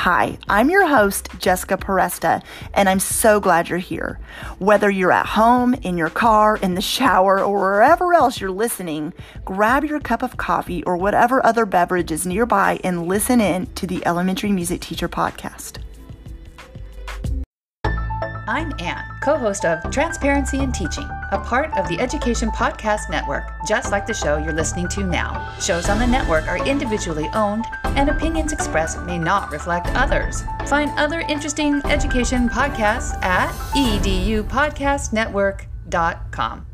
Hi, I'm your host, Jessica Peresta, and I'm so glad you're here. Whether you're at home, in your car, in the shower, or wherever else you're listening, grab your cup of coffee or whatever other beverage is nearby and listen in to the Elementary Music Teacher Podcast. I'm Anne, co host of Transparency in Teaching, a part of the Education Podcast Network, just like the show you're listening to now. Shows on the network are individually owned, and opinions expressed may not reflect others. Find other interesting education podcasts at edupodcastnetwork.com.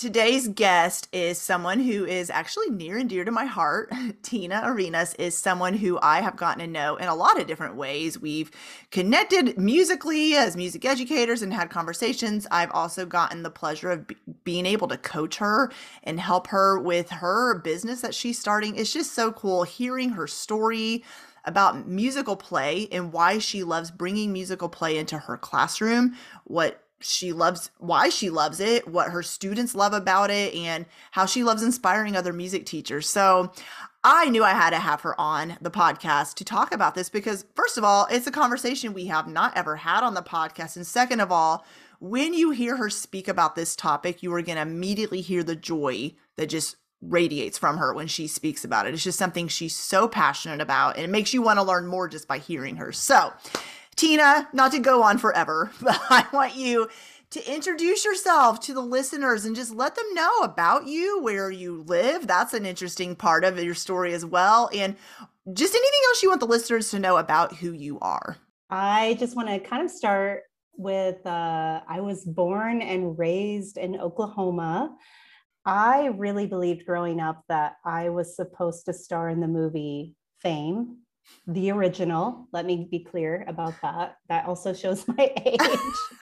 Today's guest is someone who is actually near and dear to my heart. Tina Arenas is someone who I have gotten to know in a lot of different ways. We've connected musically as music educators and had conversations. I've also gotten the pleasure of b- being able to coach her and help her with her business that she's starting. It's just so cool hearing her story about musical play and why she loves bringing musical play into her classroom, what she loves why she loves it, what her students love about it, and how she loves inspiring other music teachers. So I knew I had to have her on the podcast to talk about this because, first of all, it's a conversation we have not ever had on the podcast. And second of all, when you hear her speak about this topic, you are going to immediately hear the joy that just radiates from her when she speaks about it. It's just something she's so passionate about, and it makes you want to learn more just by hearing her. So, Tina, not to go on forever, but I want you to introduce yourself to the listeners and just let them know about you, where you live. That's an interesting part of your story as well. And just anything else you want the listeners to know about who you are. I just want to kind of start with uh, I was born and raised in Oklahoma. I really believed growing up that I was supposed to star in the movie Fame the original. Let me be clear about that. That also shows my age.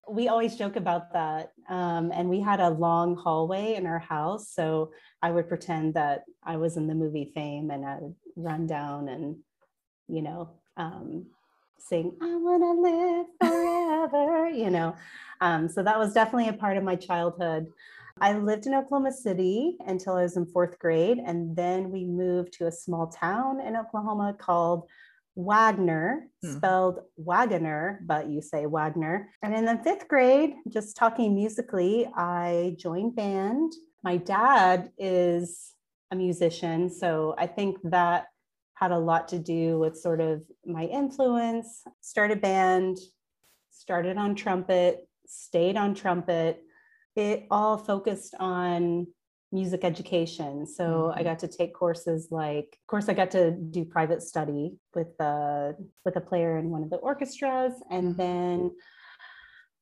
we always joke about that. Um, and we had a long hallway in our house. So I would pretend that I was in the movie Fame and I would run down and, you know, um, sing, I want to live forever, you know. Um, so that was definitely a part of my childhood. I lived in Oklahoma City until I was in fourth grade. And then we moved to a small town in Oklahoma called Wagner, hmm. spelled Wagoner, but you say Wagner. And in the fifth grade, just talking musically, I joined band. My dad is a musician. So I think that had a lot to do with sort of my influence. Started band, started on trumpet, stayed on trumpet, it all focused on music education. So mm-hmm. I got to take courses like, of course, I got to do private study with the with a player in one of the orchestras, and mm-hmm. then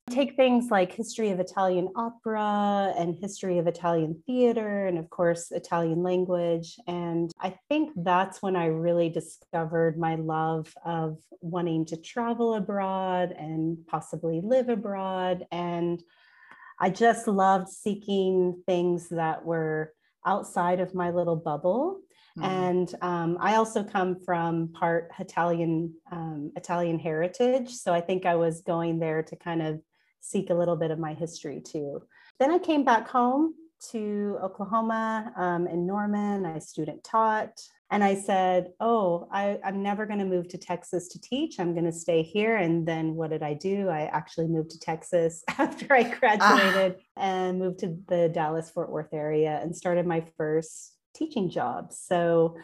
take things like history of Italian opera and history of Italian theater, and of course, Italian language. And I think that's when I really discovered my love of wanting to travel abroad and possibly live abroad and I just loved seeking things that were outside of my little bubble. Mm-hmm. And um, I also come from part Italian um, Italian heritage, so I think I was going there to kind of seek a little bit of my history too. Then I came back home to Oklahoma um, in Norman. I student taught. And I said, Oh, I, am never going to move to Texas to teach. I'm going to stay here. And then what did I do? I actually moved to Texas after I graduated ah. and moved to the Dallas Fort Worth area and started my first teaching job. So,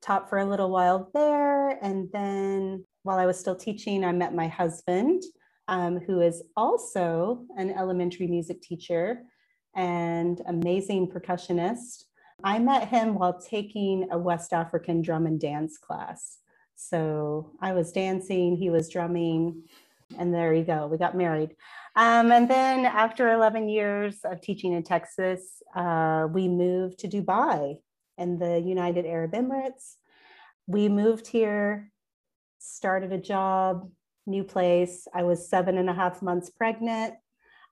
taught for a little while there. And then while I was still teaching, I met my husband, um, who is also an elementary music teacher and amazing percussionist I met him while taking a West African drum and dance class. So I was dancing, he was drumming, and there you go. We got married. Um, and then after 11 years of teaching in Texas, uh, we moved to Dubai in the United Arab Emirates. We moved here, started a job, new place. I was seven and a half months pregnant.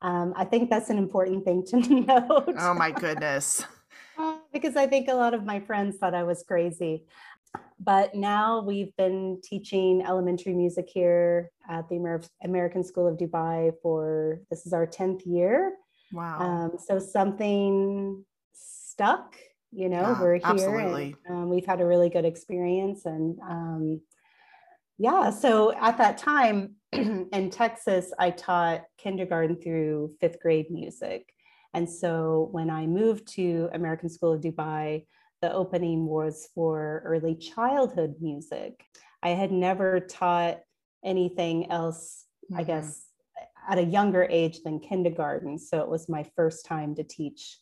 Um, I think that's an important thing to note. Oh my goodness. Because I think a lot of my friends thought I was crazy. But now we've been teaching elementary music here at the Amer- American School of Dubai for this is our 10th year. Wow. Um, so something stuck, you know, Yeah, we're here absolutely. and um, we've had a really good experience. And um, yeah, so at that time in Texas, I taught kindergarten through fifth grade music. And so when I moved to American School of Dubai, the opening was for early childhood music. I had never taught anything else, I Mhm. guess, at a younger age than kindergarten. So it was my first time to teach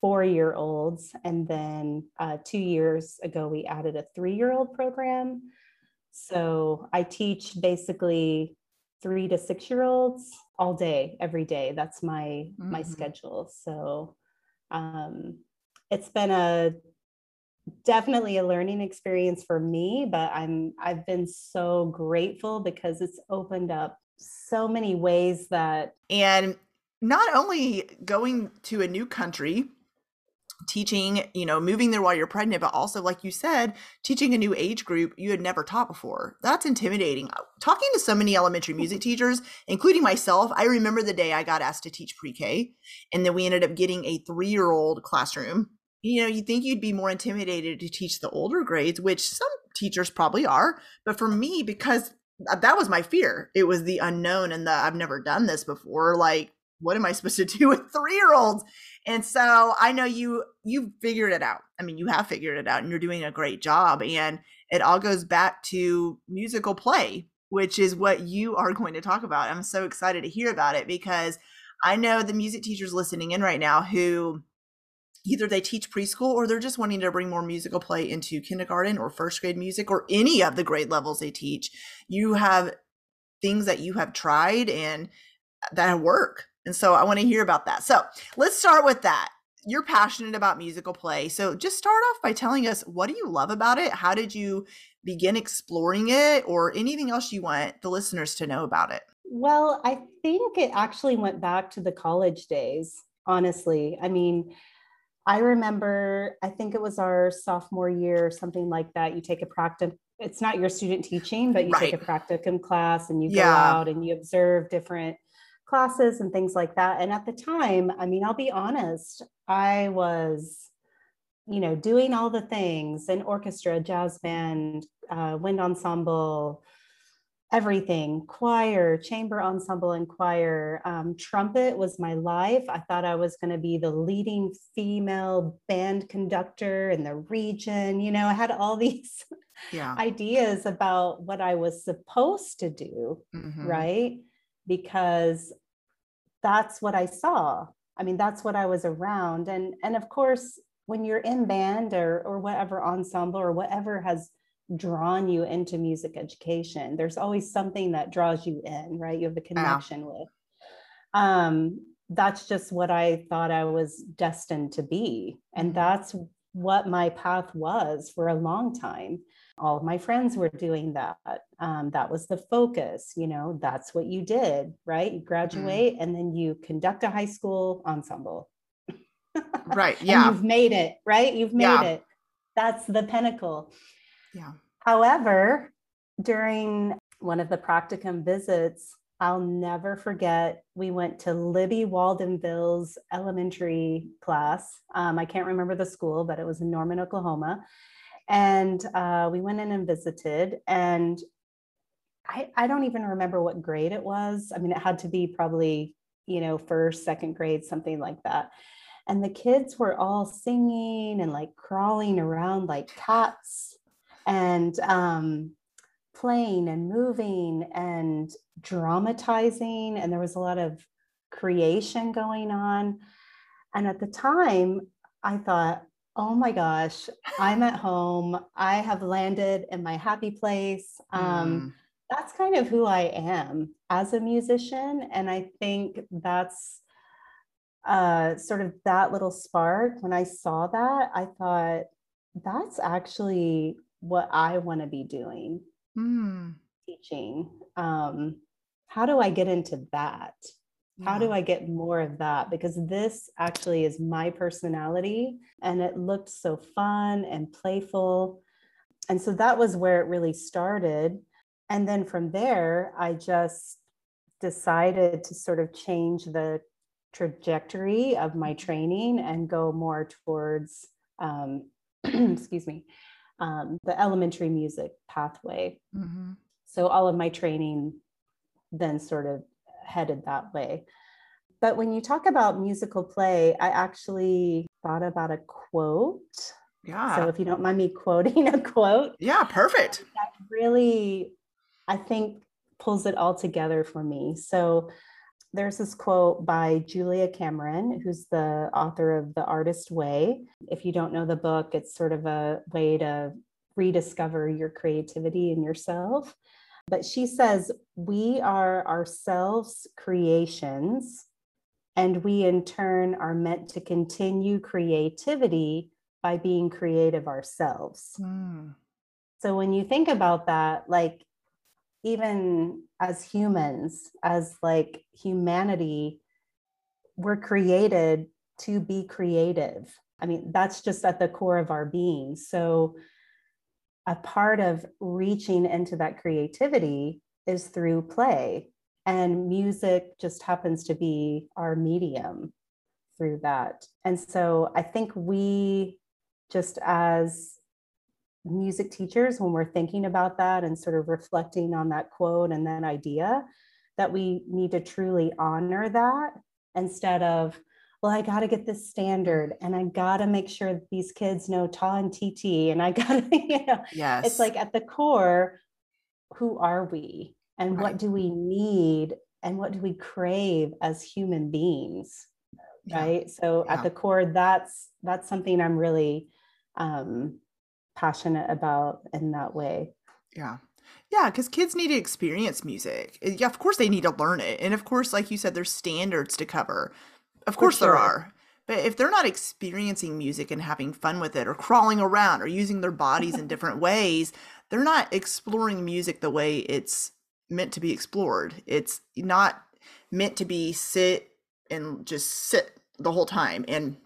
four year olds. And then uh, two years ago, we added a three year old program. So I teach basically three to six year olds all day, every day. That's my my Mhm. schedule. So um, it's been a definitely a learning experience for me, but I'm I've been so grateful because it's opened up so many ways that and not only going to a new country teaching you know moving there while you're pregnant but also like you said teaching a new age group you had never taught before. That's intimidating. Uh, talking to so many elementary music teachers including myself i remember the day i got asked to teach pre-k and then we ended up getting a three-year-old classroom. You know you think you'd be more intimidated to teach the older grades which some teachers probably are but for me because that was my fear. It was the unknown and the i've never done this before like what am i supposed to do with three year olds and so i know you you figured it out. I mean you have figured it out and you're doing a great job and it all goes back to musical play which is what you are going to talk about i'm so excited to hear about it because i know the music teachers listening in right now who either they teach preschool or they're just wanting to bring more musical play into kindergarten or first grade music or any of the grade levels they teach. You have things that you have tried and that work and so i want to hear about that. So let's start with that. You're passionate about musical play. So just start off by telling us what do you love about it? How did you begin exploring it? Or anything else you want the listeners to know about it? Well, I think it actually went back to the college days, honestly. I mean, I remember, I think it was our sophomore year, something like that. You take a practice, it's not your student teaching, but you take a practicum class and you go out and you observe different classes and things like that. And at the time, I mean, I'll be honest, I was, you know, doing all the things an orchestra, jazz band, uh, wind ensemble, everything choir chamber ensemble and choir. Um, trumpet was my life. I thought i was going to be the leading female band conductor in the region. You know i had all these yeah. ideas about what i was supposed to do Mhm. right because that's what i saw. I mean that's what i was around. And and of course when you're in band or or whatever ensemble or whatever has drawn you into music education there's always something that draws you in right? You have a connection with. Um that's just what i thought i was destined to be. And Mhm. that's what my path was for a long time all of my friends were doing that um, that was the focus you know that's what you did right? You graduate and then you conduct a high school ensemble. Right yeah. you've made it right? You've made Yeah. it. That's the pinnacle. Yeah. However, during one of the practicum visits, I'll never forget, we went to Libby Waldenville's elementary class. Um, I can't remember the school, but it was in Norman, Oklahoma. And uh, we went in and visited, and I, I don't even remember what grade it was. I mean, it had to be probably, you know, first, second grade, something like that. And the kids were all singing and like crawling around like cats and um, playing and moving and dramatizing. And there was a lot of creation going on. And at the time, I thought, Oh my gosh, I'm at home. I have landed in my happy place. Um, Mm. that's kind of who I am as a musician. And I think that's uh, sort of that little spark. When I saw that, I thought, that's actually what I want to be doing, Mm. teaching. Um, how do I get into that? How do I get more of that? Because this actually is my personality and it looked so fun and playful. And so that was where it really started. And then from there, I just decided to sort of change the trajectory of my training and go more towards, um, excuse me, um, the elementary music pathway. Mhm. So all of my training then sort of headed that way. But when you talk about musical play, I actually thought about a quote. Yeah. So if you don't mind me quoting a quote, yeah, perfect. that really, I think, pulls it all together for me. So there's this quote by Julia Cameron, who's the author of The Artist Way. If you don't know the book, it's sort of a way to rediscover your creativity in yourself. But she says, We are ourselves creations, and we in turn are meant to continue creativity by being creative ourselves. Mm. So when you think about that, like even as humans, as like humanity, we're created to be creative. I mean, that's just at the core of our being. So a part of reaching into that creativity is through play. And music just happens to be our medium through that. And so I think we, just as music teachers, when we're thinking about that and sort of reflecting on that quote and that idea, that we need to truly honor that instead of, well, I got to get this standard and I got to make sure that these kids know ta and tt and I got to, you know, Yes. it's like at the core, who are we and Right. what do we need and what do we crave as human beings? Yeah. right so Yeah. at the core that's that's something i'm really um passionate about in that way Yeah. Yeah, because kids need to experience music. Uh, Yeah, of course they need to learn it. And of course, like you said, there's standards to cover. Of course there are. But if they're not experiencing music and having fun with it or crawling around or using their bodies in different ways, they're not exploring music the way it's meant to be explored. It's not meant to be sit and just sit the whole time. And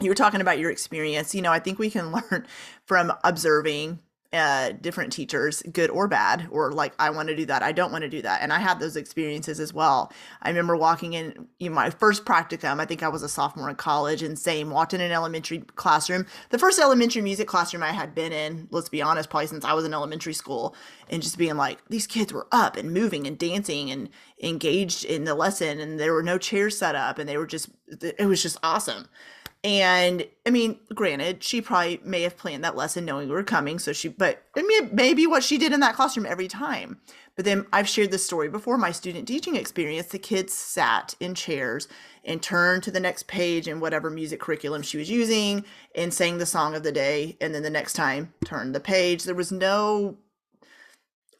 you were talking about your experience. You know, I think we can learn from observing uh, different teachers, good or bad, or like, I want to do that, I don't want to do that. And I had those experiences as well. I remember walking in you know, my first practicum, I think I was a sophomore in college, and same, walked in an elementary classroom. The first elementary music classroom I had been in, let's be honest, probably since I was in elementary school, and just being like, these kids were up and moving and dancing and engaged in the lesson, and there were no chairs set up, and they were just, it was just awesome. And I mean, granted, she probably may have planned that lesson knowing we were coming. So she, but I mean, maybe what she did in that classroom every time. But then I've shared this story before my student teaching experience. The kids sat in chairs and turned to the next page in whatever music curriculum she was using and sang the song of the day. And then the next time turned the page. There was no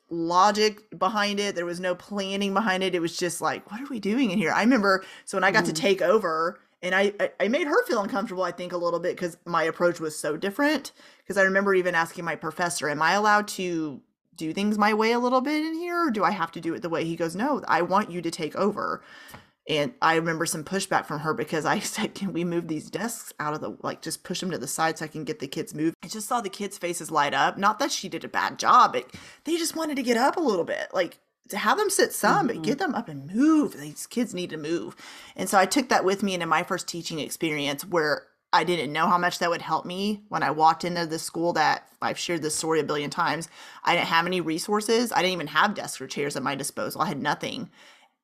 logic behind it. There was no planning behind it. It was just like, what are we doing in here? I remember, so when I got to Mhm. take over, and I, I, made her feel uncomfortable, I think, a little bit because my approach was so different. Because I remember even asking my professor, Am I allowed to do things my way a little bit in here? Or do I have to do it the way? He goes, No, I want you to take over. And I remember some pushback from her because I said, Can we move these desks out of the, like, just push them to the side so I can get the kids moved? I just saw the kids' faces light up. Not that she did a bad job, they just wanted to get up a little bit. Like, to have them sit some, but get mm-hmm. them up and move. These kids need to move. And so I took that with me into my first teaching experience where I didn't know how much that would help me when I walked into the school that I've shared this story a billion times. I didn't have any resources. I didn't even have desks or chairs at my disposal. I had nothing.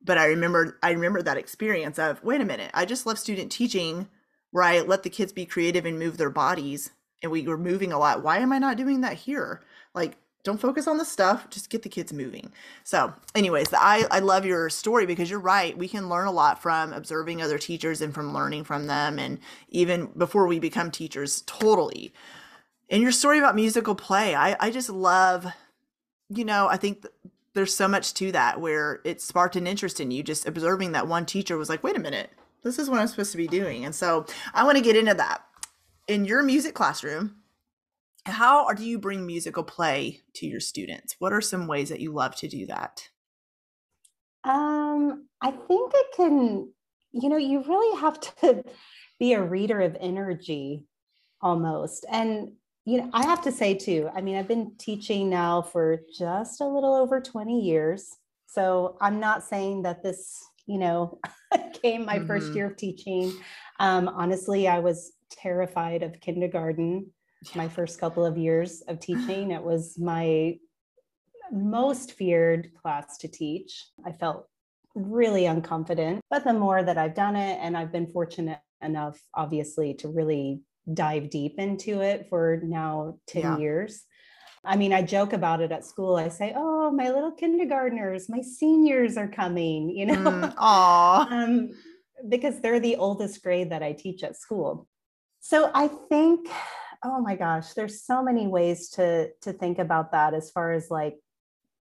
But I remember I remember that experience of, wait a minute, I just left student teaching where I let the kids be creative and move their bodies and we were moving a lot. Why am I not doing that here? Like don't focus on the stuff just get the kids moving. So anyways i i love your story because you're right. We can learn a lot from observing other teachers and from learning from them and even before we become teachers totally. And your story about musical play i i just love you know i think th- there's so much to that where it sparked an interest in you just observing that one teacher was like wait a minute this is what i'm supposed to be doing. And so i want to get into that. In your music classroom how do you bring musical play to your students? What are some ways that you love to do that? Um i think it can you know you really have to be a reader of energy almost. And you know i have to say too i mean i've been teaching now for just a little over 20 years. So i'm not saying that this you know came my mm-hmm. first year of teaching. Um, honestly i was terrified of kindergarten my first couple of years of teaching. It was my most feared class to teach. I felt really unconfident. But the more that I've done it, and I've been fortunate enough, obviously, to really dive deep into it for now 10 yeah. years. I mean, I joke about it at school. I say, "Oh, my little kindergartners, my seniors are coming," you know, mm, um, because they're the oldest grade that I teach at school. So I think oh my gosh there's so many ways to to think about that as far as like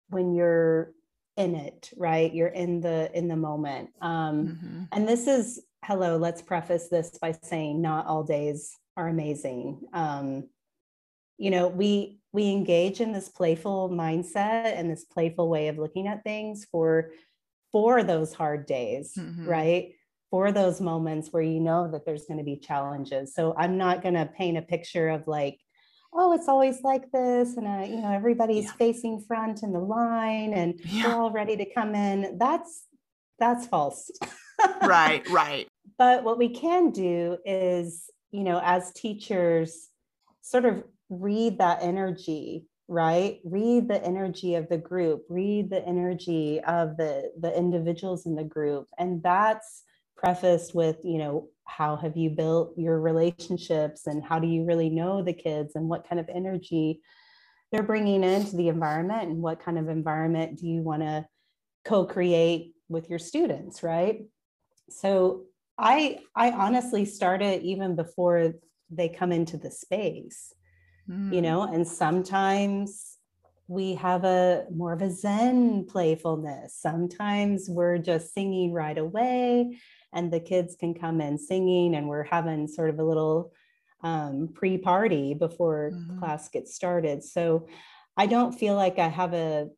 when you're in it right you're in the in the moment um mm-hmm. and this is hello let's preface this by saying not all days are amazing um you know we we engage in this playful mindset and this playful way of looking at things for for those hard days mm-hmm. right for those moments where you know that there's going to be challenges. So I'm not going to paint a picture of like, oh, it's always like this, and uh, you know everybody's yeah. facing front in the line, and yeah. we're all ready to come in. That's that's false. right, right. But what we can do is, you know, as teachers, sort of read that energy right read the energy of the group read the energy of the the individuals in the group and that's prefaced with you know how have you built your relationships and how do you really know the kids and what kind of energy they're bringing into the environment and what kind of environment do you want to co-create with your students right? So i i honestly started even before they come into the space mm. you know and sometimes we have a more of a zen playfulness. Sometimes we're just singing right away and the kids can come in singing and we're having sort of a little um, pre-party before mm-hmm. class gets started so i don't feel like i have a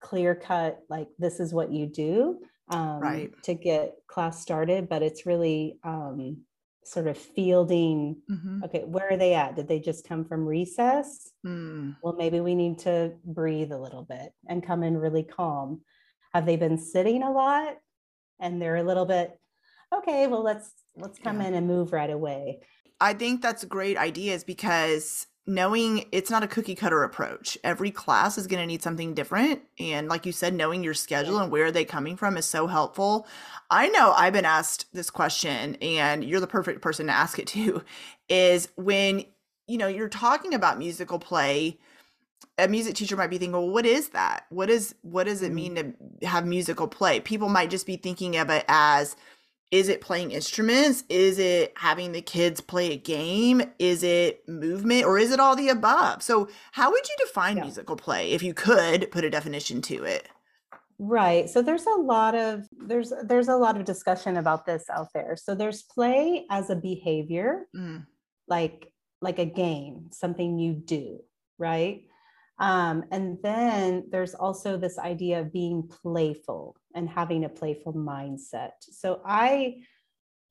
clear cut like this is what you do um, right. to get class started but it's really um, sort of fielding mm-hmm. okay where are they at did they just come from recess mm. well maybe we need to breathe a little bit and come in really calm have they been sitting a lot and they're a little bit okay, well let's let's come yeah. in and move right away. I think that's a great ideas because knowing it's not a cookie cutter approach. Every class is going to need something different. And like you said, knowing your schedule and where they're they coming from is so helpful. I know I've been asked this question, and you're the perfect person to ask it to is when, you know, you're talking about musical play, a music teacher might be thinking, well, what is that? What is what does it mm-hmm. mean to have musical play? People might just be thinking of it as is it playing instruments? Is it having the kids play a game? Is it movement or is it all the above? So, how would you define yeah. musical play if you could put a definition to it? Right. So there's a lot of there's there's a lot of discussion about this out there. So there's play as a behavior, mm. like like a game, something you do, right? Um, and then there's also this idea of being playful and having a playful mindset. So I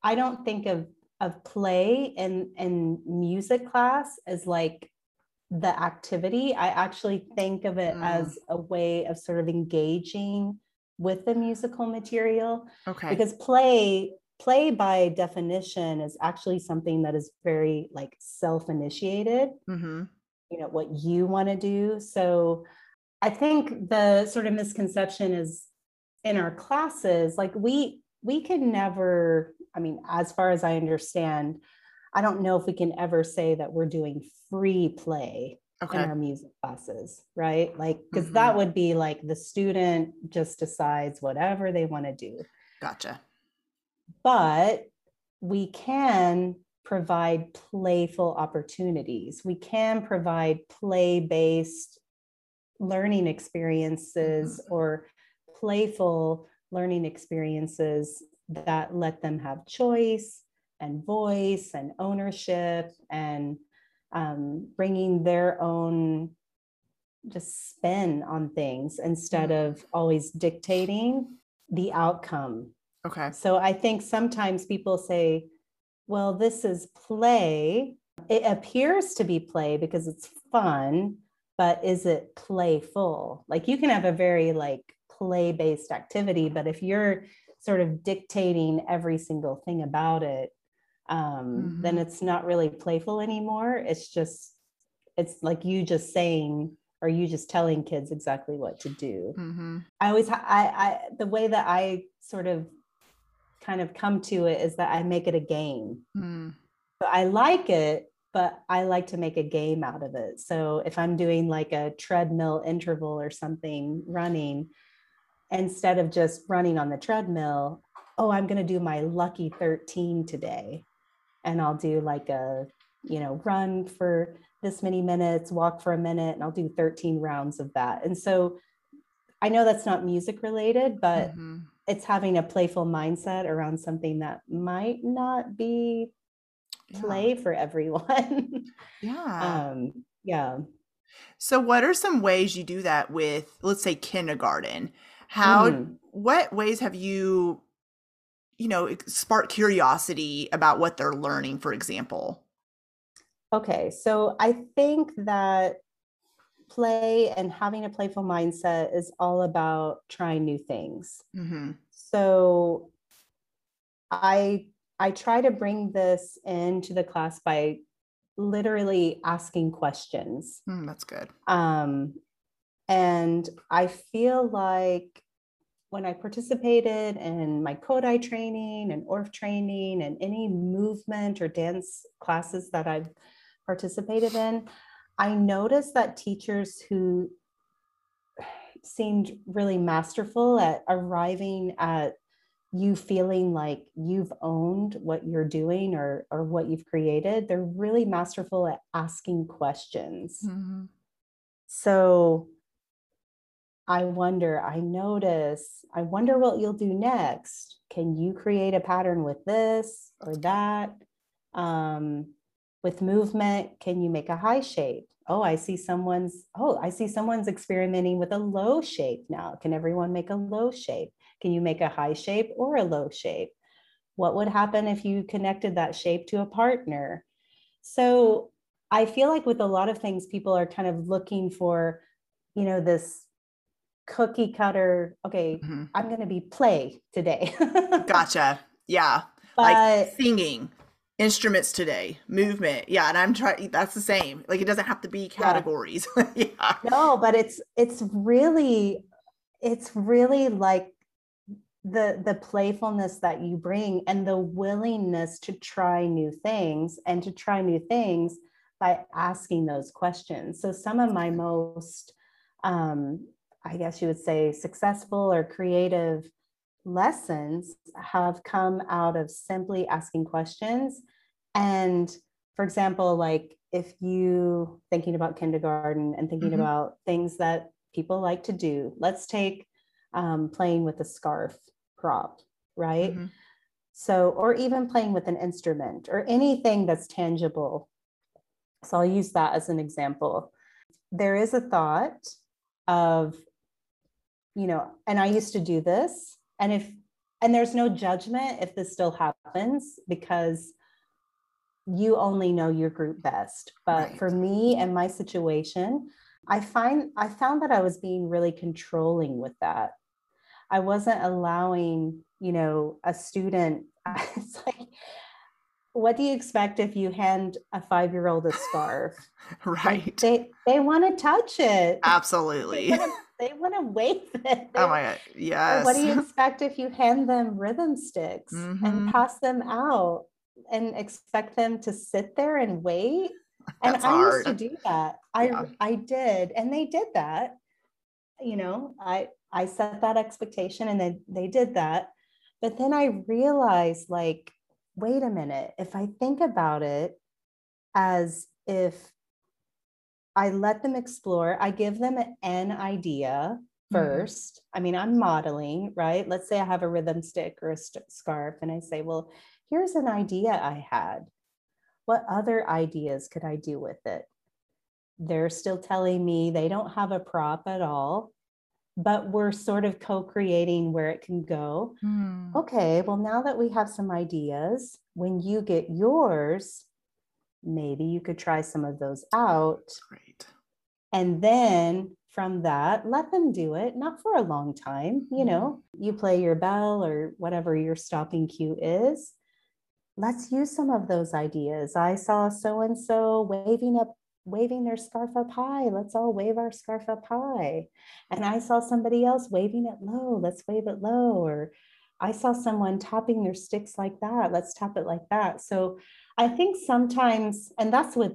I don't think of of play and and music class as like the activity. I actually think of it mm. as a way of sort of engaging with the musical material. Okay. Because play play by definition is actually something that is very like self-initiated. Mm-hmm you know what you want to do so i think the sort of misconception is in our classes like we we can never i mean as far as i understand i don't know if we can ever say that we're doing free play okay. in our music classes, right? Like, because mm-hmm. that would be like the student just decides whatever they want to do. Gotcha. But we can provide playful opportunities. We can provide play based learning experiences mm-hmm. or playful learning experiences that let them have choice and voice and ownership and um, bringing their own just spin on things instead mm-hmm. of always dictating the outcome. Okay. So I think sometimes people say, well, this is play. It appears to be play because it's fun, but is it playful? Like you can have a very like play based activity, but if you're sort of dictating every single thing about it, um, mm-hmm. then it's not really playful anymore. It's just, it's like you just saying, or you just telling kids exactly what to do. Mm-hmm. I always, I, I, the way that I sort of kind of come to it is that I make it a game. Mm. So I like it, but I like to make a game out of it. So if I'm doing like a treadmill interval or something running, instead of just running on the treadmill, oh, I'm going to do my lucky 13 today and I'll do like a, you know, run for this many minutes, walk for a minute, and I'll do 13 rounds of that. And so I know that's not music related, but mm-hmm. it's having a playful mindset around something that might not be play yeah. for everyone. yeah. Um, yeah. So what are some ways you do that with let's say kindergarten? How mm-hmm. what ways have you you know, spark curiosity about what they're learning, for example? Okay, so I think that play and having a playful mindset is all about trying new things. Mm-hmm. So I I try to bring this into the class by literally asking questions. Mm, that's good. Um, and I feel like when I participated in my Kodály training and Orff training and any movement or dance classes that I've participated in, I noticed that teachers who seemed really masterful at arriving at you feeling like you've owned what you're doing or or what you've created they're really masterful at asking questions mm-hmm. so I wonder, I notice, I wonder what you'll do next. Can you create a pattern with this or that? Um, with movement, can you make a high shape? Oh, I see someone's, oh, I see someone's experimenting with a low shape now. Can everyone make a low shape? Can you make a high shape or a low shape? What would happen if you connected that shape to a partner? So I feel like with a lot of things, people are kind of looking for, you know, this cookie cutter okay mm-hmm. i'm going to be play today. Gotcha. Yeah. But, like singing instruments today movement. Yeah and i'm trying that's the same. Like it doesn't have to be categories. Yeah. yeah no but it's it's really it's really like the the playfulness that you bring and the willingness to try new things and to try new things by asking those questions. So some of my most um, I guess you would say, successful or creative lessons have come out of simply asking questions. And for example, like if you thinking about kindergarten and thinking mm-hmm. about things that people like to do, let's take um, playing with a scarf prop, right? Mm-hmm. So, or even playing with an instrument or anything that's tangible. So I'll use that as an example. There is a thought of you know, and I used to do this. And if, and there's no judgment if this still happens because you only know your group best. But right. for me and my situation, I find I found that I was being really controlling with that. I wasn't allowing, you know, a student. It's like, what do you expect if you hand a five-year-old a scarf? right. Like they they want to touch it. Absolutely they want to wave it. They, oh my god, yes. What do you expect if you hand them rhythm sticks mm-hmm. and pass them out and expect them to sit there and wait? and That's I hard. used to do that. I Yeah. I did, and they did that. You know, I I set that expectation, and then they did that. But then I realized, like, wait a minute. If I think about it as if I let them explore, I give them an idea Mhm. 1st I mean, I'm modeling, right? Let's say I have a rhythm stick or a st- scarf, and I say, well, here's an idea I had. What other ideas could I do with it? They're still telling me they don't have a prop at all, but we're sort of co creating where it can go. Hmm. Okay, well, now that we have some ideas, when you get yours, maybe you could try some of those out. Great. And then from that, let them do it, not for a long time. You mm-hmm. know, you play your bell or whatever your stopping cue is. Let's use some of those ideas. I saw so and so waving up, waving their scarf up high. Let's all wave our scarf up high. And I saw somebody else waving it low. Let's wave it low. Or I saw someone tapping their sticks like that. Let's tap it like that. So I think sometimes, and that's with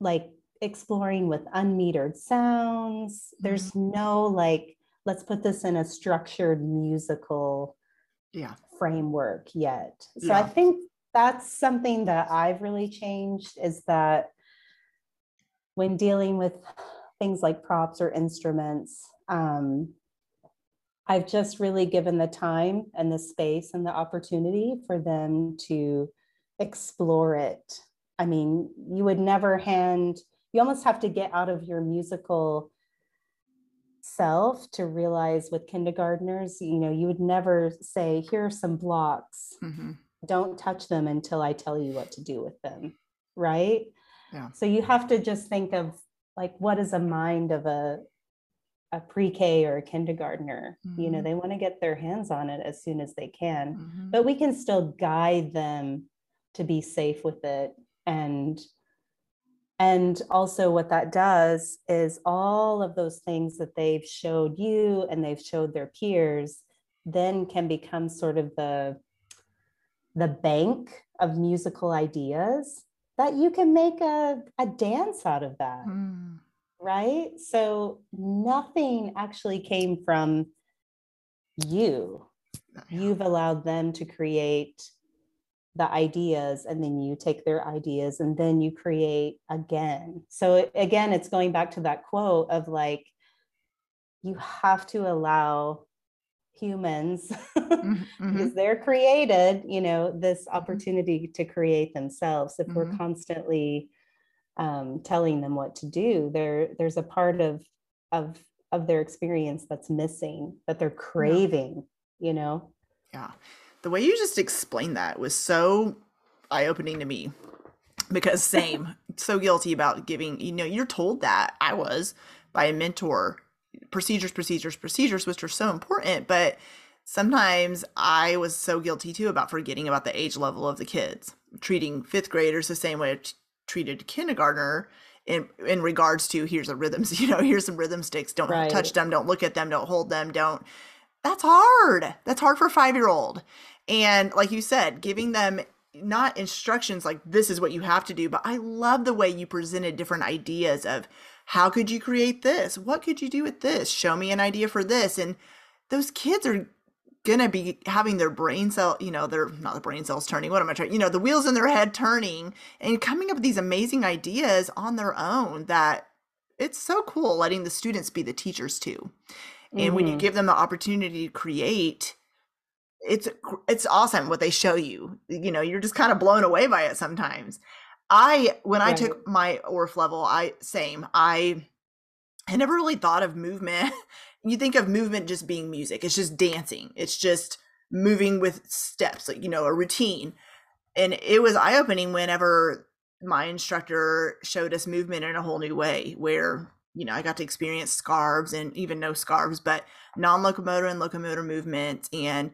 like exploring with unmetered sounds. There's no like, let's put this in a structured musical Yeah. framework yet. So I think that's something that I've really changed is that when dealing with things like props or instruments, um, I've just really given the time and the space and the opportunity for them to explore it. I mean, you would never hand, you almost have to get out of your musical self to realize with kindergartners, you know, you would never say, here are some blocks, hmm don't touch them until I tell you what to do with them. Right. Yeah. So you have to just think of like, what is a mind of a, a pre-K or a kindergartner? You know, Mhm. they want to get their hands on it as soon as they can, hmm but we can still guide them to be safe with it and and also what that does is all of those things that they've showed you and they've showed their peers then can become sort of the the bank of musical ideas that you can make a, a dance out of that Mm. right? So nothing actually came from you. You've allowed them to create the ideas and then you take their ideas and then you create again so again it's going back to that quote of like you have to allow humans Mhm, mhm. because they're created you know this opportunity to create themselves if we're Mhm. constantly um, telling them what to do there there's a part of of of their experience that's missing that they're craving you know Yeah. The way you just explained that was so eye opening to me because, same, so guilty about giving, you know, you're told that I was by a mentor procedures, procedures, procedures, which are so important. But sometimes I was so guilty too about forgetting about the age level of the kids, treating fifth graders the same way I t- treated kindergartner. In, in regards to here's a rhythms you know here's some rhythm sticks don't touch them don't look at them don't hold them don't that's hard. That's hard for a five year old. And like you said, giving them not instructions like this is what you have to do, but I love the way you presented different ideas of how could you create this? What could you do with this? Show me an idea for this. And those kids are gonna be having their brain cell, you know, their not the brain cells turning. What am I trying? You know, the wheels in their head turning and coming up with these amazing ideas on their own that it's so cool letting the students be the teachers too and when you Mhm. give them the opportunity to create it's it's awesome what they show you you know you're just kind of blown away by it sometimes. I when i took my Orff level i same i had never really thought of movement. You think of movement just being music it's just dancing it's just moving with steps like you know a routine. And it was eye-opening whenever my instructor showed us movement in a whole new way where you know i got to experience scarves and even no scarves but non-locomotor and locomotor movements and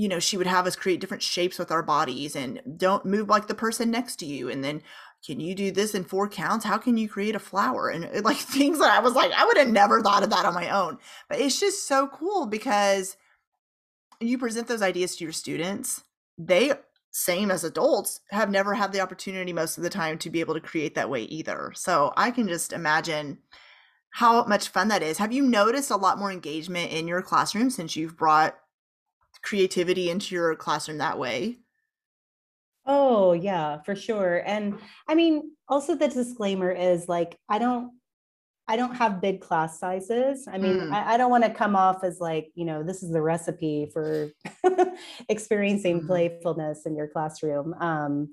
you know she would have us create different shapes with our bodies and don't move like the person next to you. And then can you do this in four counts? How can you create a flower? And it- uh, like things that i was like i would have never thought of that on my own. But it's just so cool because you present those ideas to your students. They same as adults, have never had the opportunity most of the time to be able to create that way either. So I can just imagine how much fun that is. Have you noticed a lot more engagement in your classroom since you've brought creativity into your classroom that way? Oh, yeah, for sure. And I mean, also the disclaimer is like, I don't I don't have big class sizes. I mean, mm. I, I, don't want to come off as like, you know, this is the recipe for experiencing mm. playfulness in your classroom. Um,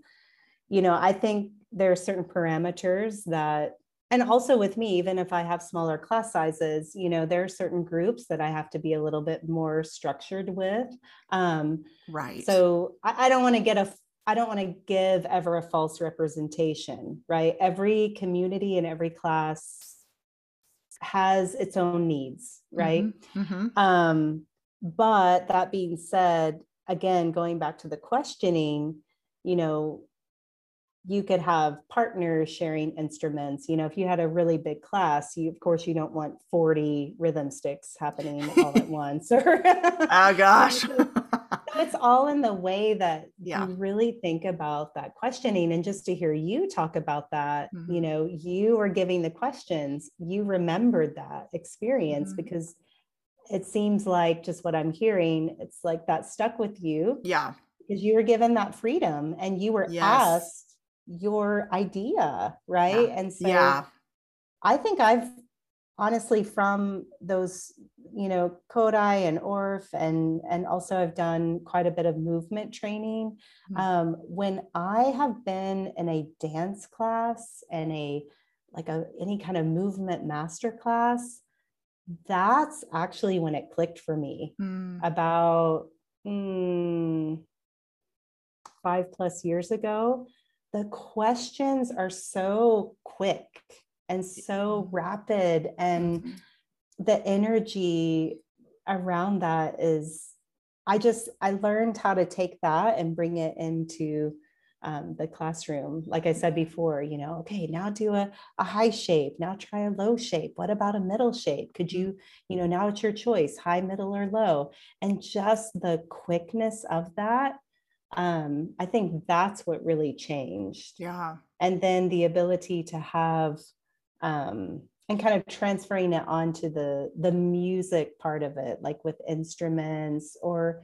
you know, I think there are certain parameters that, and also with me, even if I have smaller class sizes, you know, there are certain groups that I have to be a little bit more structured with. Um, right. So I, I don't want to get a I don't want to give ever a false representation, right? Every community and every class has its own needs, right? Mm-hmm, mm-hmm. Um, but that being said, again, going back to the questioning, you know, you could have partners sharing instruments. You know, if you had a really big class, you of course you don't want 40 rhythm sticks happening all at once. Or oh gosh. it's all in the way that yeah. you really think about that questioning and just to hear you talk about that mm-hmm. you know you are giving the questions you remembered that experience mm-hmm. because it seems like just what i'm hearing it's like that stuck with you yeah because you were given that freedom and you were yes. asked your idea right yeah. and so yeah i think i've honestly from those you know Kodály and orff and and also i've done quite a bit of movement training mm-hmm. um, when i have been in a dance class and a like a any kind of movement master class that's actually when it clicked for me mm. about mm, five plus years ago the questions are so quick and so mm-hmm. rapid and mm-hmm. the energy around that is i just i learned how to take that and bring it into um, the classroom. Like i said before you know okay now do a, a high shape now try a low shape. What about a middle shape? Could you you know now it's your choice high middle or low? And just the quickness of that um, i think that's what really changed. Yeah. And then the ability to have um, and kind of transferring it onto the the music part of it like with instruments or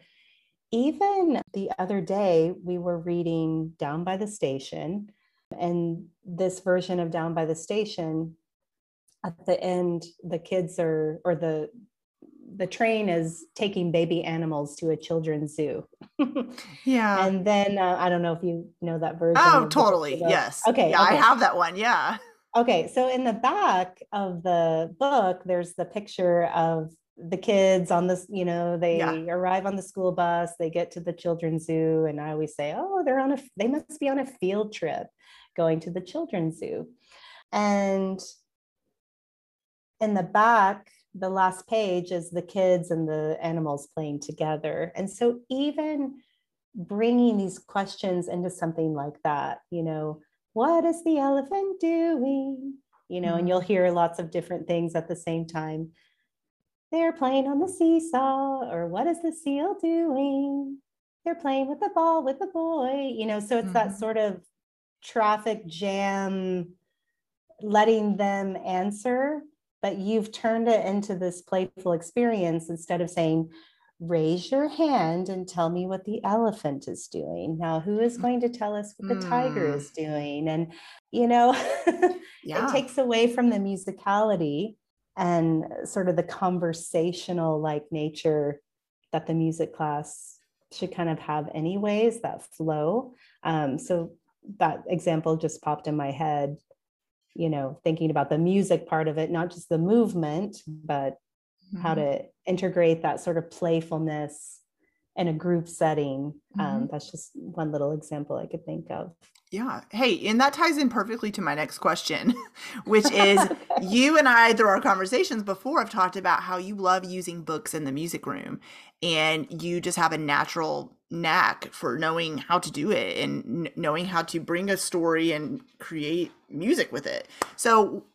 even the other day we were reading down by the station and this version of down by the station at the end the kids are or the the train is taking baby animals to a children's zoo. yeah. And then uh, I don't know if you know that version. Oh, totally. Yes. Okay. Yeah, okay. I have that one. Yeah. Okay, so in the back of the book, there's the picture of the kids on this, you know, they yeah. arrive on the school bus, they get to the children's zoo, and I always say, oh, they're on a, they must be on a field trip going to the children's zoo. And in the back, the last page is the kids and the animals playing together. And so even bringing these questions into something like that, you know, what is the elephant doing? You know, and you'll mm-hmm. hear lots of different things at the same time. They're playing on the seesaw, or what is the seal doing? They're playing with the ball with the boy, you know, so it's mm-hmm. that sort of traffic jam, letting them answer, but you've turned it into this playful experience instead of saying, raise your hand and tell me what the elephant is doing. Now, who is going to tell us what the mm. tiger is doing? And, you know, yeah. it takes away from the musicality and sort of the conversational like nature that the music class should kind of have, anyways, that flow. Um, so that example just popped in my head you know thinking about the music part of it not just the movement but mm-hmm. how to integrate that sort of playfulness in a group setting. Um, mm-hmm. Um, that's just one little example I could think of. Yeah. Hey, and that ties in perfectly to my next question, which is you and I, through our conversations before, have talked about how you love using books in the music room and you just have a natural knack for knowing how to do it and knowing how to bring a story and create music with it. So,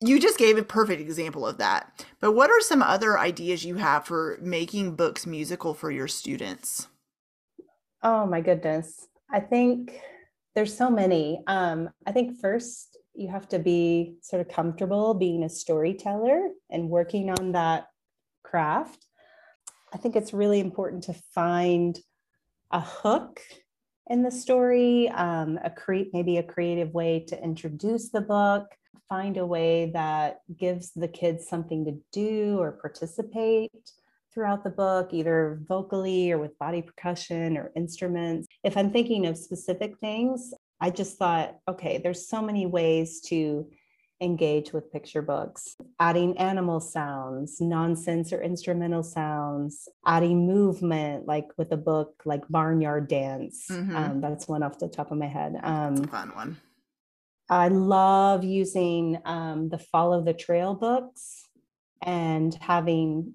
you just gave a perfect example of that. But what are some other ideas you have for making books musical for your students? Oh my goodness. I think there's so many. Um, I think first you have to be sort of comfortable being a storyteller and working on that craft. I think it's really important to find a hook in the story, um, a maybe a creative way to introduce the book, find a way that gives the kids something to do or participate throughout the book, either vocally or with body percussion or instruments. If I'm thinking of specific things, I just thought, okay, there's so many ways to engage with picture books, adding animal sounds, nonsense or instrumental sounds, adding movement, like with a book like Barnyard Dance. Mm-hmm. Um, that's one off the top of my head. Um, fun one. I love using um, the Follow the Trail books and having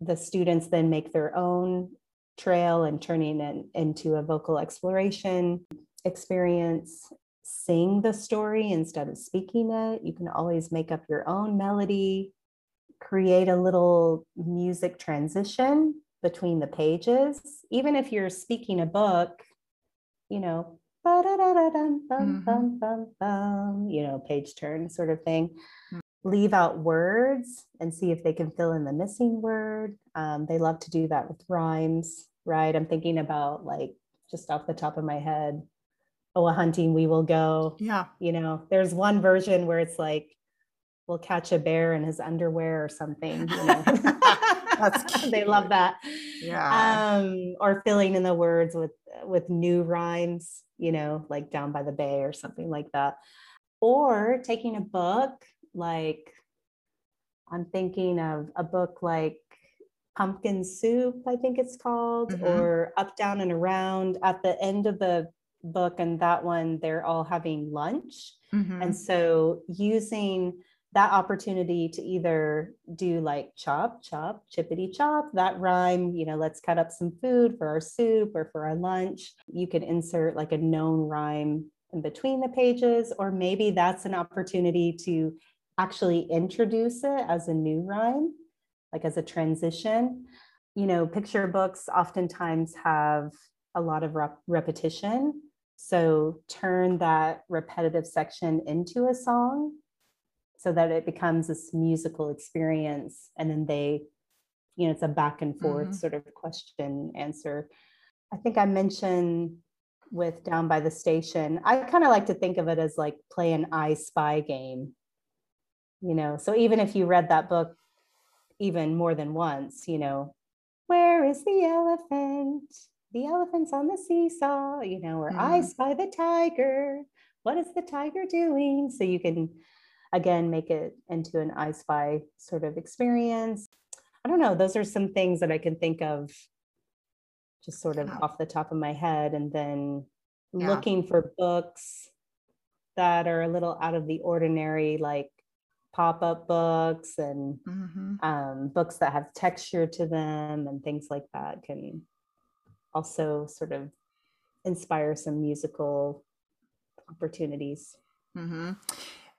the students then make their own trail and turning it into a vocal exploration experience sing the story instead of speaking it. You can always make up your own melody, create a little music transition between the pages. Even if you're speaking a book, you know, mm-hmm. you know, page turn sort of thing. Mm. Leave out words and see if they can fill in the missing word. Um, they love to do that with rhymes, right? I'm thinking about like just off the top of my head, oh, a hunting we will go. Yeah. You know, there's one version where it's like, we'll catch a bear in his underwear or something. You know? That's cute. they love that. Yeah. Um, or filling in the words with with new rhymes, you know, like down by the bay or something like that. Or taking a book like I'm thinking of a book like Pumpkin Soup, I think it's called, mm-hmm. or Up, Down, and Around. At the end of the book and that one they're all having lunch. Mm-hmm. and so using that opportunity to either do like chop chop chippity chop that rhyme you know let's cut up some food for our soup or for our lunch. You could insert like a known rhyme in between the pages or maybe that's an opportunity to actually introduce it as a new rhyme like as a transition. You know picture books oftentimes have a lot of rep- repetition so turn that repetitive section into a song so that it becomes this musical experience. And then they, you know, it's a back and forth mm-hmm. sort of question answer. I think I mentioned with Down by the Station, I kind of like to think of it as like play an I spy game. You know, so even if you read that book even more than once, you know, where is the elephant? The elephant's on the seesaw, you know, or mm-hmm. I spy the tiger. What is the tiger doing? So you can again make it into an I spy sort of experience. I don't know. Those are some things that I can think of just sort of off the top of my head. And then yeah. looking for books that are a little out of the ordinary, like pop-up books and mm-hmm. um, books that have texture to them and things like that can also sort of inspire some musical opportunities. Mm-hmm.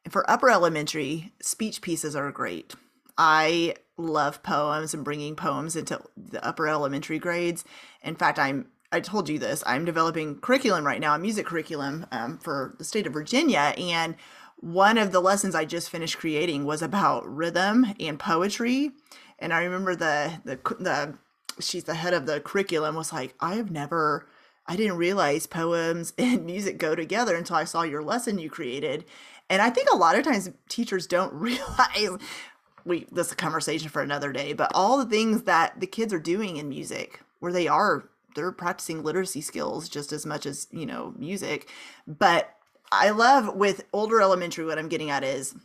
For upper elementary, speech pieces are great. I love poems and bringing poems into the upper elementary grades. In fact, I'm I told you this. I'm developing curriculum right now, a music curriculum um, for the state of Virginia, and one of the lessons I just finished creating was about rhythm and poetry. And I remember the the the she's the head of the curriculum was like i have never i didn't realize poems and music go together until i saw your lesson you created. And i think a lot of times teachers don't realize we this is a conversation for another day but all the things that the kids are doing in music where they are they're practicing literacy skills just as much as you know music. But i love with older elementary what i'm getting at is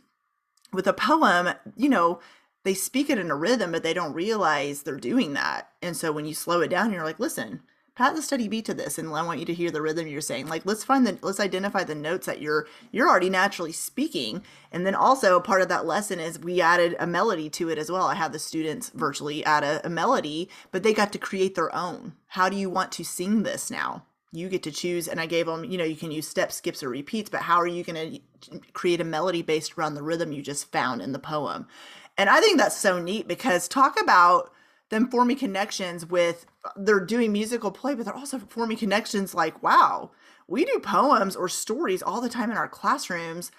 with a poem you know they speak it in a rhythm, but they don't realize they're doing that. And so when you slow it down, you're like, listen, pat the steady beat to this, and I want you to hear the rhythm you're saying. Like, let's find the, let's identify the notes that you're you're already naturally speaking. And then also part of that lesson is we added a melody to it as well. I had the students virtually add a, a melody, but they got to create their own. How do you want to sing this now? you get to choose and i gave them you know you can use steps skips or repeats but how are you going to mm, create a melody based around the rhythm you just found in the poem and I think that's so neat because talk about them forming connections with they're doing musical play, but they're also forming connections like, wow, we do poems or stories all the time in our classrooms.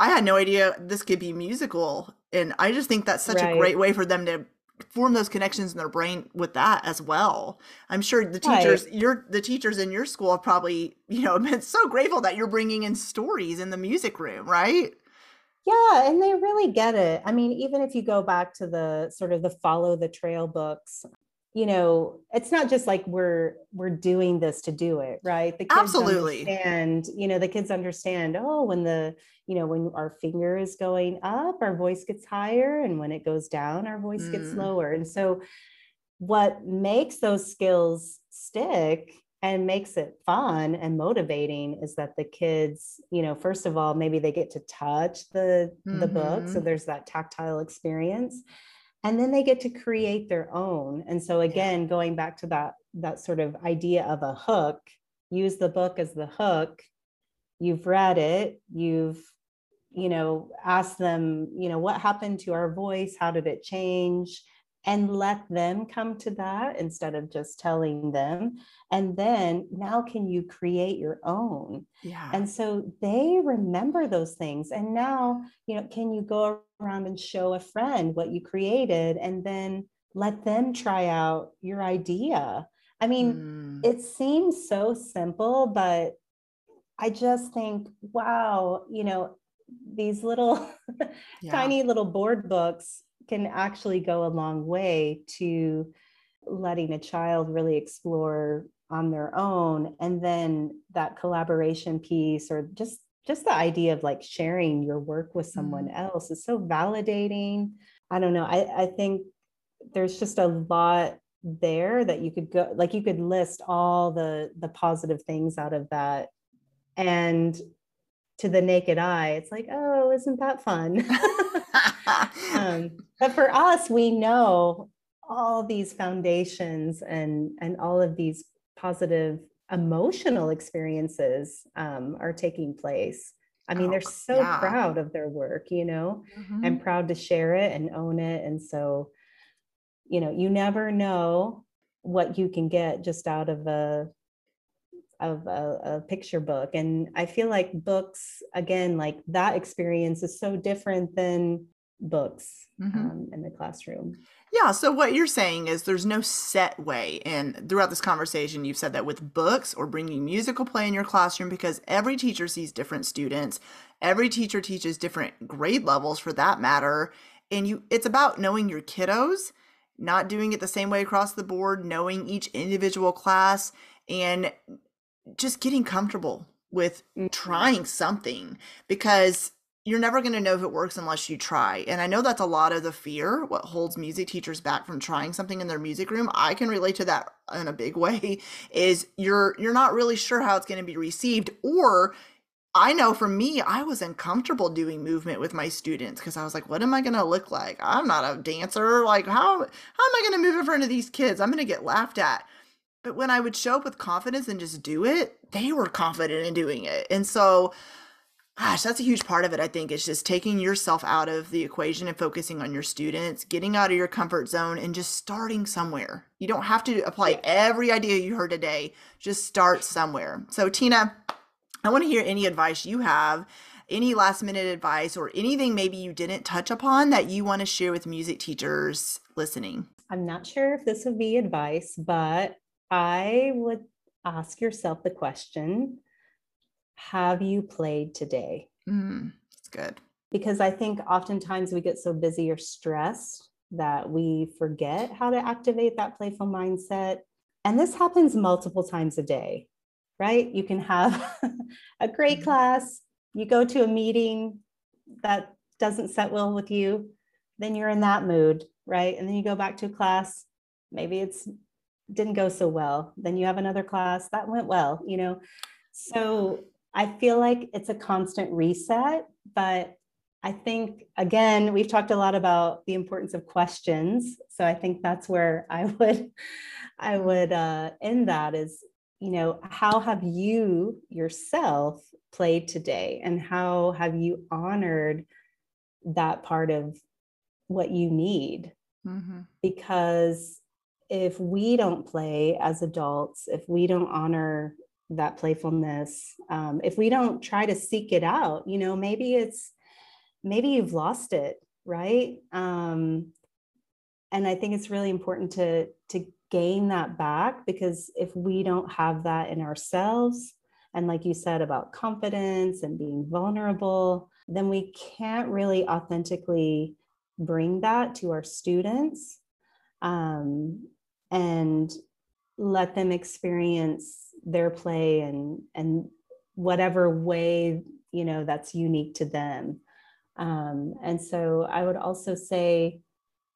I had no idea this could be musical. And I just think that's such right. a great way for them to form those connections in their brain with that as well. I'm sure the teachers, right. your the teachers in your school have probably, you know, been so grateful that you're bringing in stories in the music room, right? Yeah, and they really get it. I mean, even if you go back to the sort of the follow the trail books, you know, it's not just like we're we're doing this to do it, right? The kids Absolutely. And you know, the kids understand, oh, when the, you know, when our finger is going up, our voice gets higher, and when it goes down, our voice mm. gets lower. And so what makes those skills stick and makes it fun and motivating is that the kids you know first of all maybe they get to touch the mm-hmm. the book so mm-hmm. there's that tactile experience and then they get to create their own and so again going back to that that sort of idea of a hook use the book as the hook you've read it you've you know asked them you know what happened to our voice how did it change and let them come to that instead of just telling them. And then now can you create your own? Yeah. And so they remember those things. And now, you know, can you go around and show a friend what you created and then let them try out your idea? I mean, mm. it seems so simple, but I just think, wow, you know, these little yeah. tiny little board books can actually go a long way to letting a child really explore on their own. And then that collaboration piece or just just the idea of like sharing your work with someone mm. else is so validating. I don't know. I i think there's just a lot there that you could go like you could list all the the positive things out of that. And to the naked eye it's like oh isn't that fun um, but for us, we know all these foundations and and all of these positive emotional experiences um, are taking place. I mean, oh, they're so yeah. proud of their work, you know, mm-hmm. and proud to share it and own it. And so, you know, you never know what you can get just out of a of a, a, picture book and i feel like books again like that experience is so different than books mm-hmm. um, in the classroom. Yeah. So what you're saying is there's no set way. And throughout this conversation, you've said that with books or bringing musical play in your classroom, because every teacher sees different students, every teacher teaches different grade levels for that matter. And you, it's about knowing your kiddos, not doing it the same way across the board, knowing each individual class, and just getting comfortable with mm-hmm. trying something because you're never going to know if it works unless you try. And I know that's a lot of the fear, what holds music teachers back from trying something in their music room. I can relate to that in a big way is you're you're not really sure how it's going to be received or I know for me, I was uncomfortable doing movement with my students because I was like, what am I going to look like? I'm not a dancer. Like, how, how am I going to move in front of these kids? I'm going to get laughed at. But when I would show up with confidence and just do it, they were confident in doing it. And so gosh, that's a huge part of it. I think is just taking yourself out of the equation and focusing on your students, getting out of your comfort zone and just starting somewhere. You don't have to apply every idea you heard today. Just start somewhere. So, Tina, I want to hear any advice you have, any last minute advice, or anything maybe you didn't touch upon that you want to share with music teachers listening. I'm not sure if this would be advice, but I would ask yourself the question have you played today? Mm, that's good. Because I think oftentimes we get so busy or stressed that we forget how to activate that playful mindset. And this happens multiple times a day, right? You can have a great mm-hmm. class, you go to a meeting that doesn't set well with you, then you're in that mood, right? And then you go back to class, maybe it's didn't go so well. Then you have another class that went well, you know. So I feel like it's a constant reset, but I think again, we've talked a lot about the importance of questions. So I think that's where I would I would uh, end that is, you know, how have you yourself played today and how have you honored that part of what you need? Mm-hmm. Because if we don't play as adults, if we don't honor that playfulness, um, if we don't try to seek it out, you know, maybe it's maybe you've lost it, right? Um, and I think it's really important to to gain that back because if we don't have that in ourselves, and like you said about confidence and being vulnerable, then we can't really authentically bring that to our students um, and let them experience their play and and whatever way you know that's unique to them. Um, and so i would also say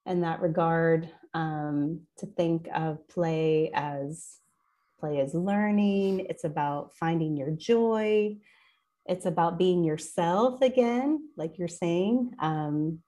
in that regard um, to think of play as play as learning. It's about finding your joy. It's about being yourself again like you're saying. Um,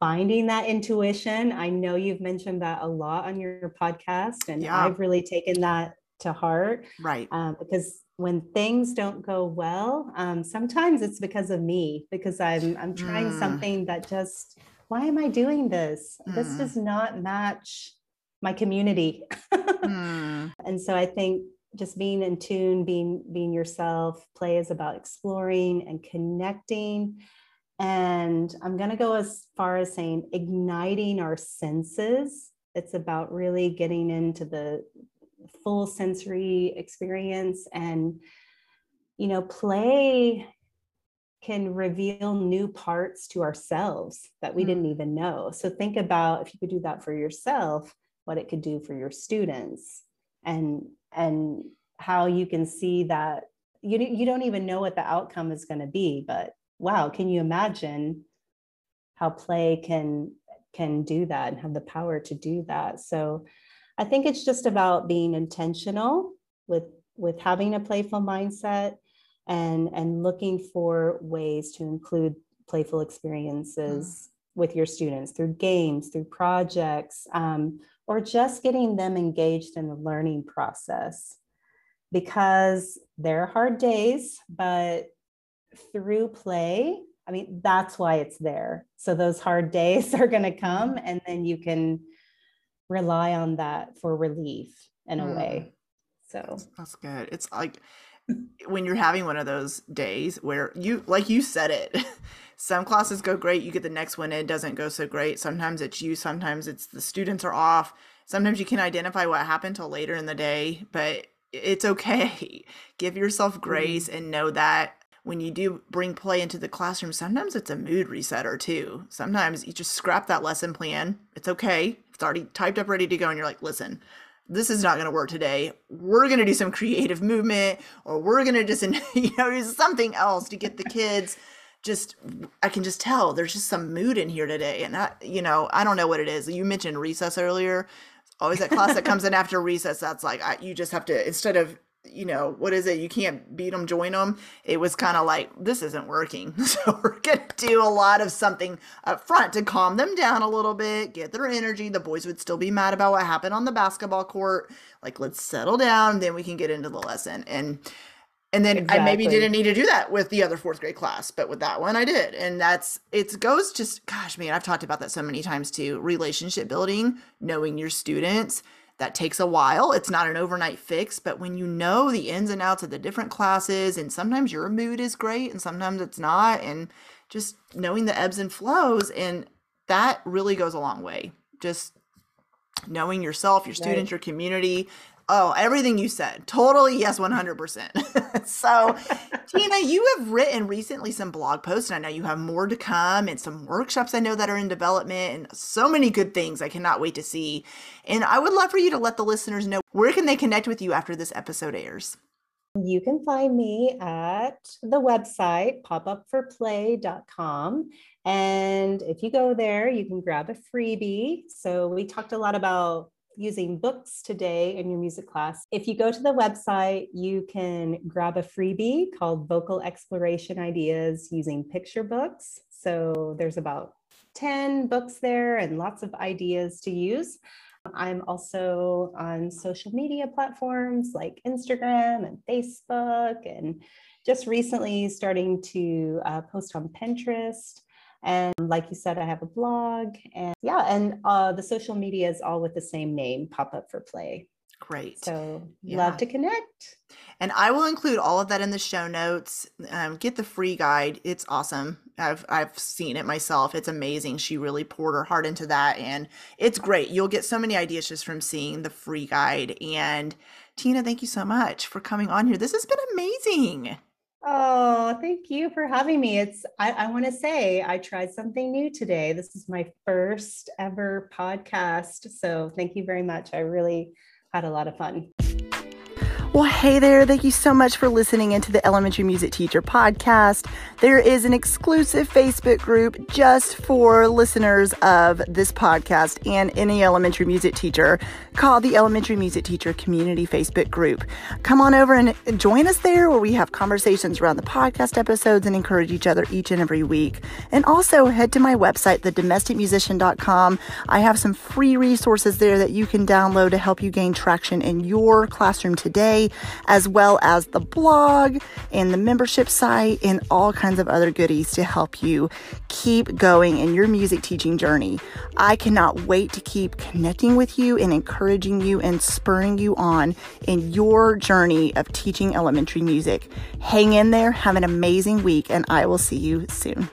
finding that intuition i know you've mentioned that a lot on your podcast and yeah. i've really taken that to heart right um, because when things don't go well um, sometimes it's because of me because i'm i'm trying mm. something that just why am i doing this mm. this does not match my community mm. and so i think just being in tune being being yourself play is about exploring and connecting and i'm going to go as far as saying igniting our senses it's about really getting into the full sensory experience and you know play can reveal new parts to ourselves that we mm. didn't even know so think about if you could do that for yourself what it could do for your students and and how you can see that you, you don't even know what the outcome is going to be but wow can you imagine how play can can do that and have the power to do that so i think it's just about being intentional with with having a playful mindset and and looking for ways to include playful experiences mm. with your students through games through projects um, or just getting them engaged in the learning process because there are hard days, but through play, I mean, that's why it's there. So those hard days are going to come, and then you can rely on that for relief in a mm. way. So that's good. It's like when you're having one of those days where you, like you said it, some classes go great you get the next one it doesn't go so great sometimes it's you sometimes it's the students are off sometimes you can identify what happened till later in the day but it's okay give yourself grace mm-hmm. and know that when you do bring play into the classroom sometimes it's a mood resetter too sometimes you just scrap that lesson plan it's okay it's already typed up ready to go and you're like listen this is not going to work today. We're going to do some creative movement or we're going to just, you know, do something else to get the kids just I can just tell there's just some mood in here today. And I, you know, I don't know what it is. You mentioned recess earlier. Always that class that comes in after recess. That's like I, you just have to instead of you know what is it? You can't beat them, join them. It was kind of like this isn't working. So we're gonna do a lot of something up front to calm them down a little bit, get their energy. The boys would still be mad about what happened on the basketball court. Like let's settle down, then we can get into the lesson and and then exactly. I maybe didn't need to do that with the other fourth grade class, but with that one I did. And that's it goes just gosh, man, I've talked about that so many times too. Relationship building, knowing your students, that takes a while. It's not an overnight fix, but when you know the ins and outs of the different classes and sometimes your mood is great and sometimes it's not and just knowing the ebbs and flows and that really goes a long way. Just knowing yourself, your students, right. your community, Oh, everything you said. Totally yes, 100%. so, Tina, you have written recently some blog posts, and I know you have more to come and some workshops I know that are in development and so many good things I cannot wait to see. And I would love for you to let the listeners know where can they connect with you after this episode airs? You can find me at the website popupforplay.com. And if you go there, you can grab a freebie. So, we talked a lot about using books today in your music class. If you go to the website, you can grab a freebie called Vocal Exploration Ideas using picture books. So there's about 10 books there and lots of ideas to use. I'm also on social media platforms like Instagram and Facebook, and just recently starting to uh, post on Pinterest. And like you said, I have a blog and yeah, and uh, the social media is all with the same name, Pop Up for Play. Great. So yeah. love to connect. And I will include all of that in the show notes. Um, get the free guide. It's awesome. I've I've seen it myself. It's amazing. She really poured her heart into that, and it's great. You'll get so many ideas just from seeing the free guide. And Tina, thank you so much for coming on here. This has been amazing. Oh, thank you for having me. It's I, I want to say I tried something new today. This is my first ever podcast. So thank you very much. I really had a lot of fun. Well, hey there. Thank you so much for listening into the Elementary Music Teacher podcast. There is an exclusive Facebook group just for listeners of this podcast and any elementary music teacher called the Elementary Music Teacher Community Facebook group. Come on over and join us there where we have conversations around the podcast episodes and encourage each other each and every week. And also head to my website, thedomesticmusician.com. I have some free resources there that you can download to help you gain traction in your classroom as well as the blog and the membership site and all kinds of other goodies to help you keep going in your music teaching journey. I cannot wait to keep connecting with you and encouraging you and spurring you on in your journey of teaching elementary music. Hang in there, have an amazing week, and I will see you soon.